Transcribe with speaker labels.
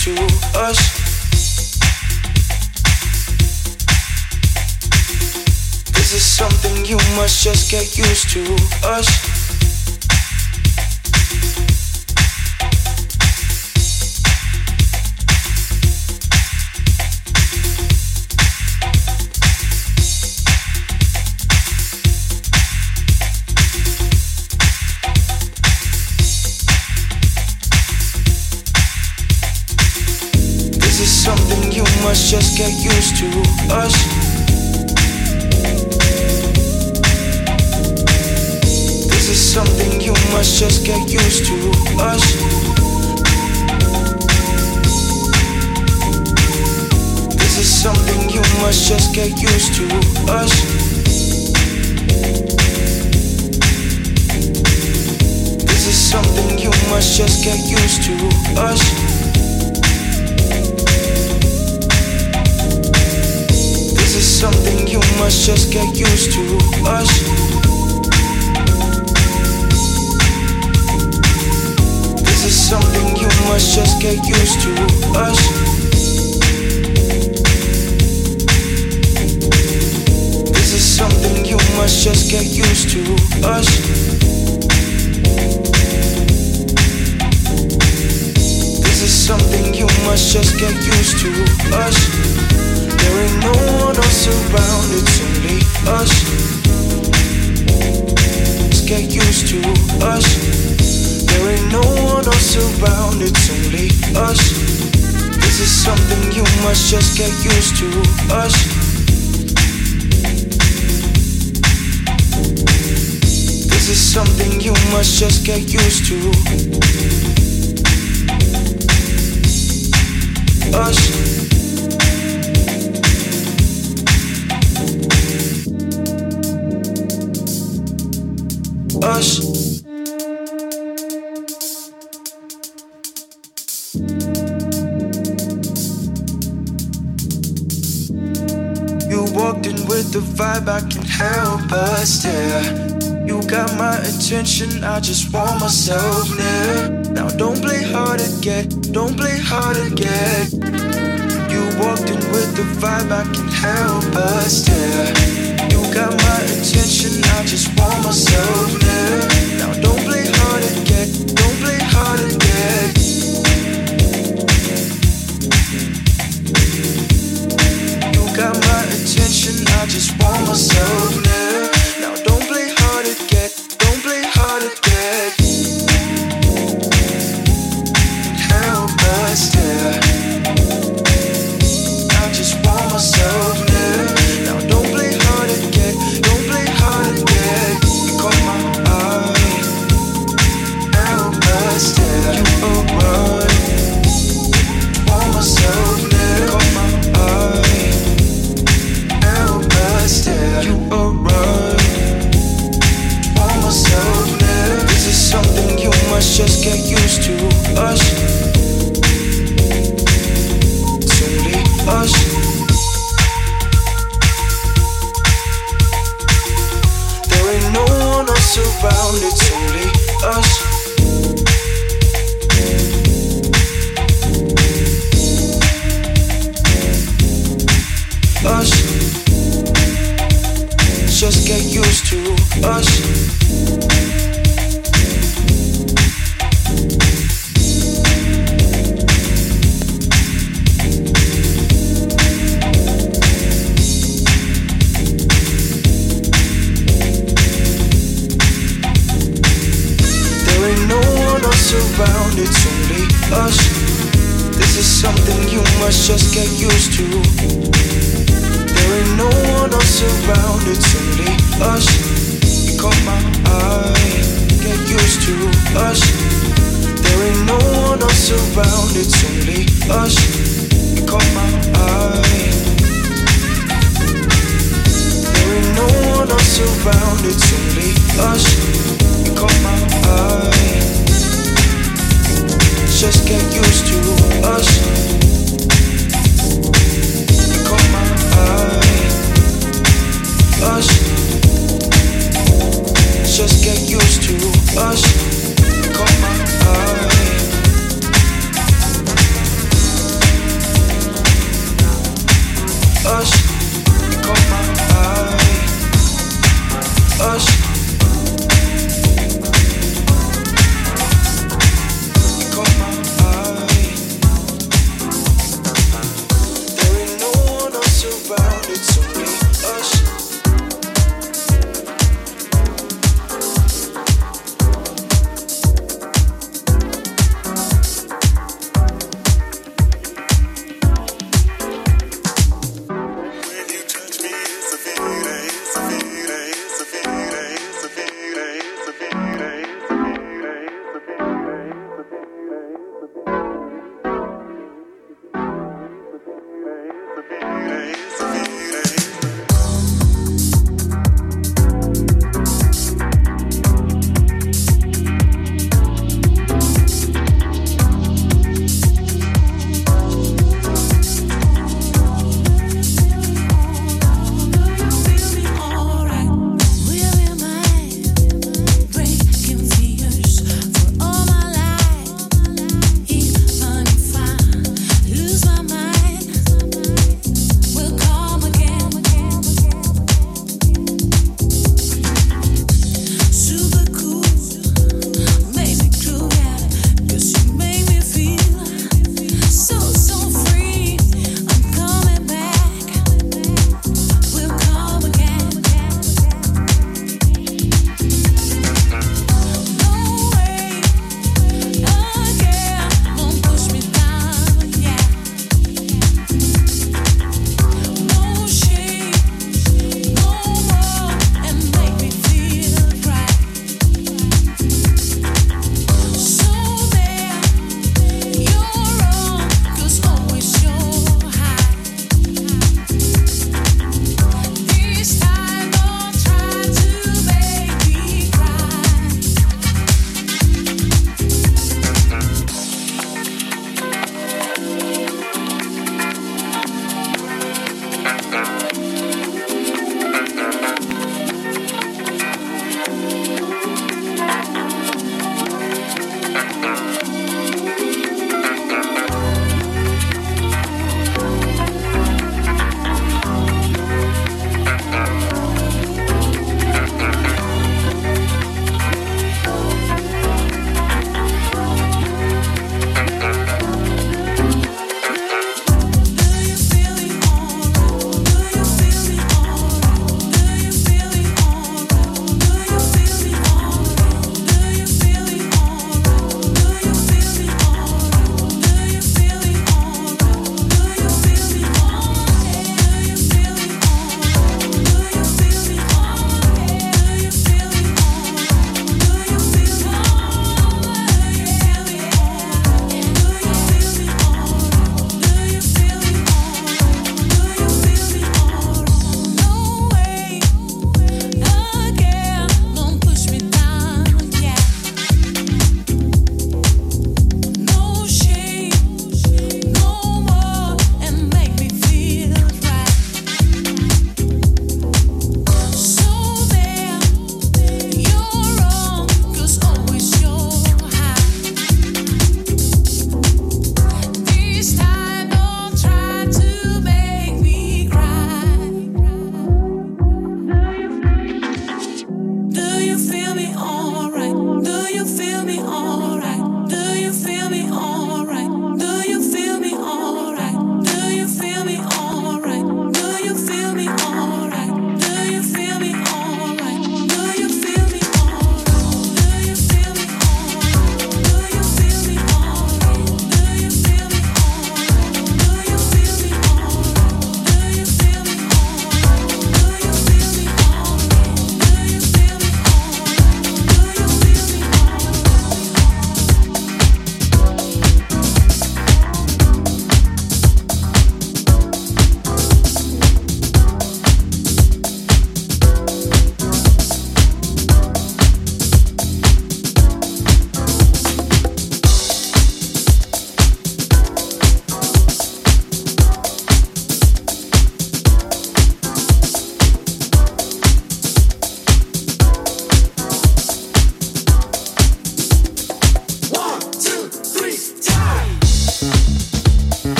Speaker 1: to us. This is something you must just get used to us. Must just get used to us. This is something you must just get used to us. This is something you must just get used to us. This is something you must just get used to us. There ain't no one else around, it's only us. Just get used to us. There ain't no one else around, it's only us. This is something you must just get used to us. This is something you must just get used to. Us. us. You walked in with the vibe, I can help but stare. You got my attention, I just want myself near. Now don't play hard to get, don't play hard to get. You walked in with the vibe, I can help but stare You got my attention, I just want myself there. Now don't play hard to get, don't play hard to get. You got my attention, I just want myself there. Now don't play hard to get, don't play hard to get.